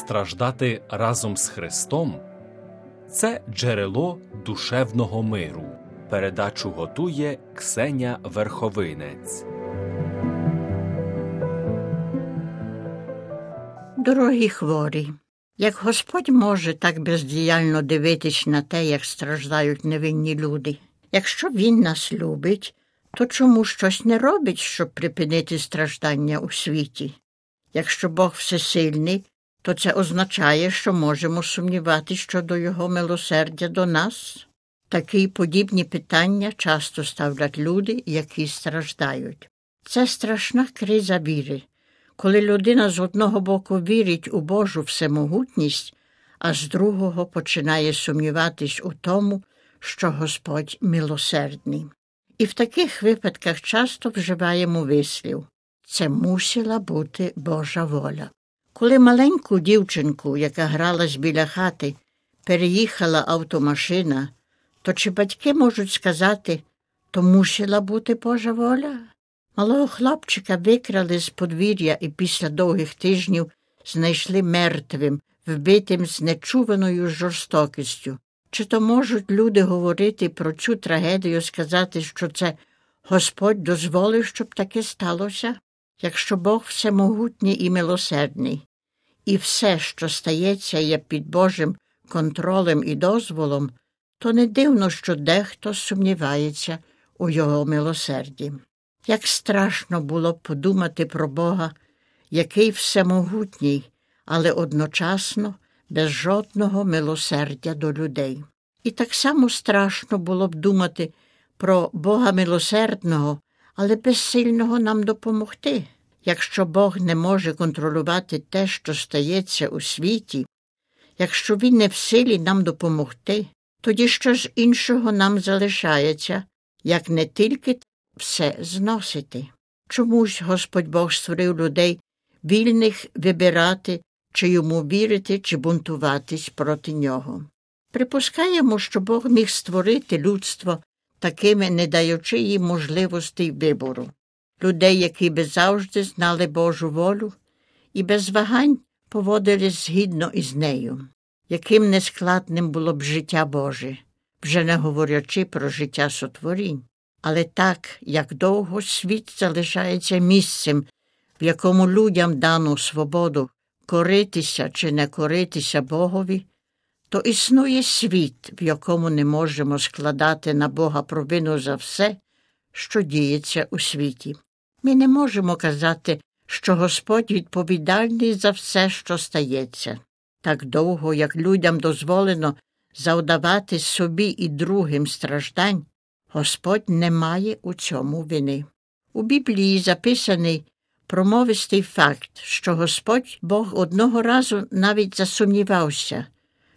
страждати разом з Христом це джерело душевного миру. Передачу готує Ксеня Верховинець. Дорогі хворі, як Господь може так бездіяльно дивитись на те, як страждають невинні люди. Якщо Він нас любить, то чому щось не робить, щоб припинити страждання у світі? Якщо Бог всесильний, то це означає, що можемо сумніватися щодо Його милосердя до нас. Такі подібні питання часто ставлять люди, які страждають. Це страшна криза віри, коли людина з одного боку вірить у Божу всемогутність, а з другого починає сумніватись у тому, що Господь милосердний. І в таких випадках часто вживаємо вислів це мусила бути Божа воля. Коли маленьку дівчинку, яка гралась біля хати, переїхала автомашина, то чи батьки можуть сказати то мусила бути Божа воля? Малого хлопчика викрали з подвір'я і після довгих тижнів знайшли мертвим, вбитим з нечуваною жорстокістю. Чи то можуть люди говорити про цю трагедію, сказати, що це Господь дозволив, щоб таке сталося? Якщо Бог всемогутній і милосердний, і все, що стається, є під Божим контролем і дозволом, то не дивно, що дехто сумнівається у його милосерді. Як страшно було б подумати про Бога, який всемогутній, але одночасно без жодного милосердя до людей. І так само страшно було б думати про Бога милосердного, але безсильного нам допомогти. Якщо Бог не може контролювати те, що стається у світі, якщо Він не в силі нам допомогти, тоді що ж іншого нам залишається, як не тільки все зносити. Чомусь Господь Бог створив людей вільних вибирати, чи йому вірити, чи бунтуватись проти нього. Припускаємо, що Бог міг створити людство такими, не даючи їм можливостей вибору, людей, які би завжди знали Божу волю і без вагань поводились згідно із нею, яким нескладним було б життя Боже, вже не говорячи про життя сотворінь. Але так, як довго світ залишається місцем, в якому людям дано свободу коритися чи не коритися Богові, то існує світ, в якому не можемо складати на Бога провину за все, що діється у світі. Ми не можемо казати, що Господь відповідальний за все, що стається. Так довго, як людям дозволено завдавати собі і другим страждань, Господь не має у цьому вини. У Біблії записаний промовистий факт, що Господь Бог одного разу навіть засумнівався,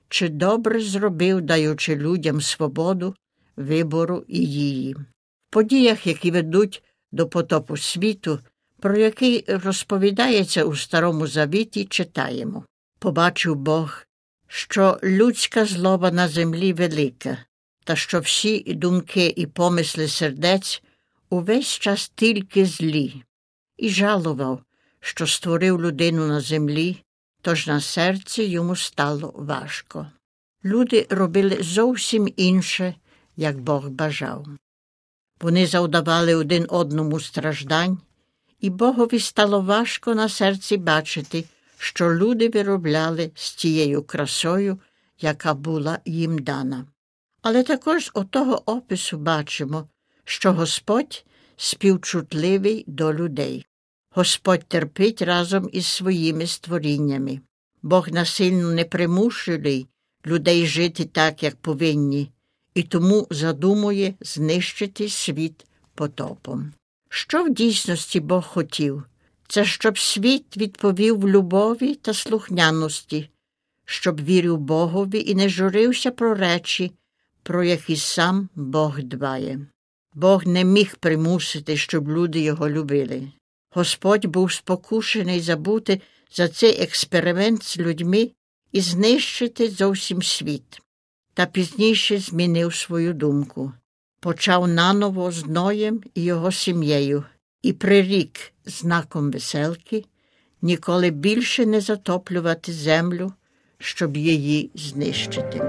чи добре зробив, даючи людям свободу, вибору і її. В подіях, які ведуть до потопу світу, про який розповідається у Старому Завіті, читаємо Побачив Бог, що людська злоба на землі велика, та що всі думки і помисли сердець увесь час тільки злі, і жалував, що створив людину на землі, тож на серці йому стало важко. Люди робили зовсім інше, як Бог бажав. Вони завдавали один одному страждань, і Богові стало важко на серці бачити, що люди виробляли з тією красою, яка була їм дана. Але також з отого опису бачимо, що Господь співчутливий до людей. Господь терпить разом із своїми створіннями. Бог насильно не примушує людей жити так, як повинні, і тому задумує знищити світ потопом. Що в дійсності Бог хотів? Це щоб світ відповів в любові та слухняності, щоб вірив Богові і не журився про речі, про які сам Бог дбає. Бог не міг примусити, щоб люди його любили. Господь був спокушений забути за цей експеримент з людьми і знищити зовсім світ, та пізніше змінив свою думку, почав наново з Ноєм і його сім'єю і прирік знаком веселки ніколи більше не затоплювати землю, щоб її знищити.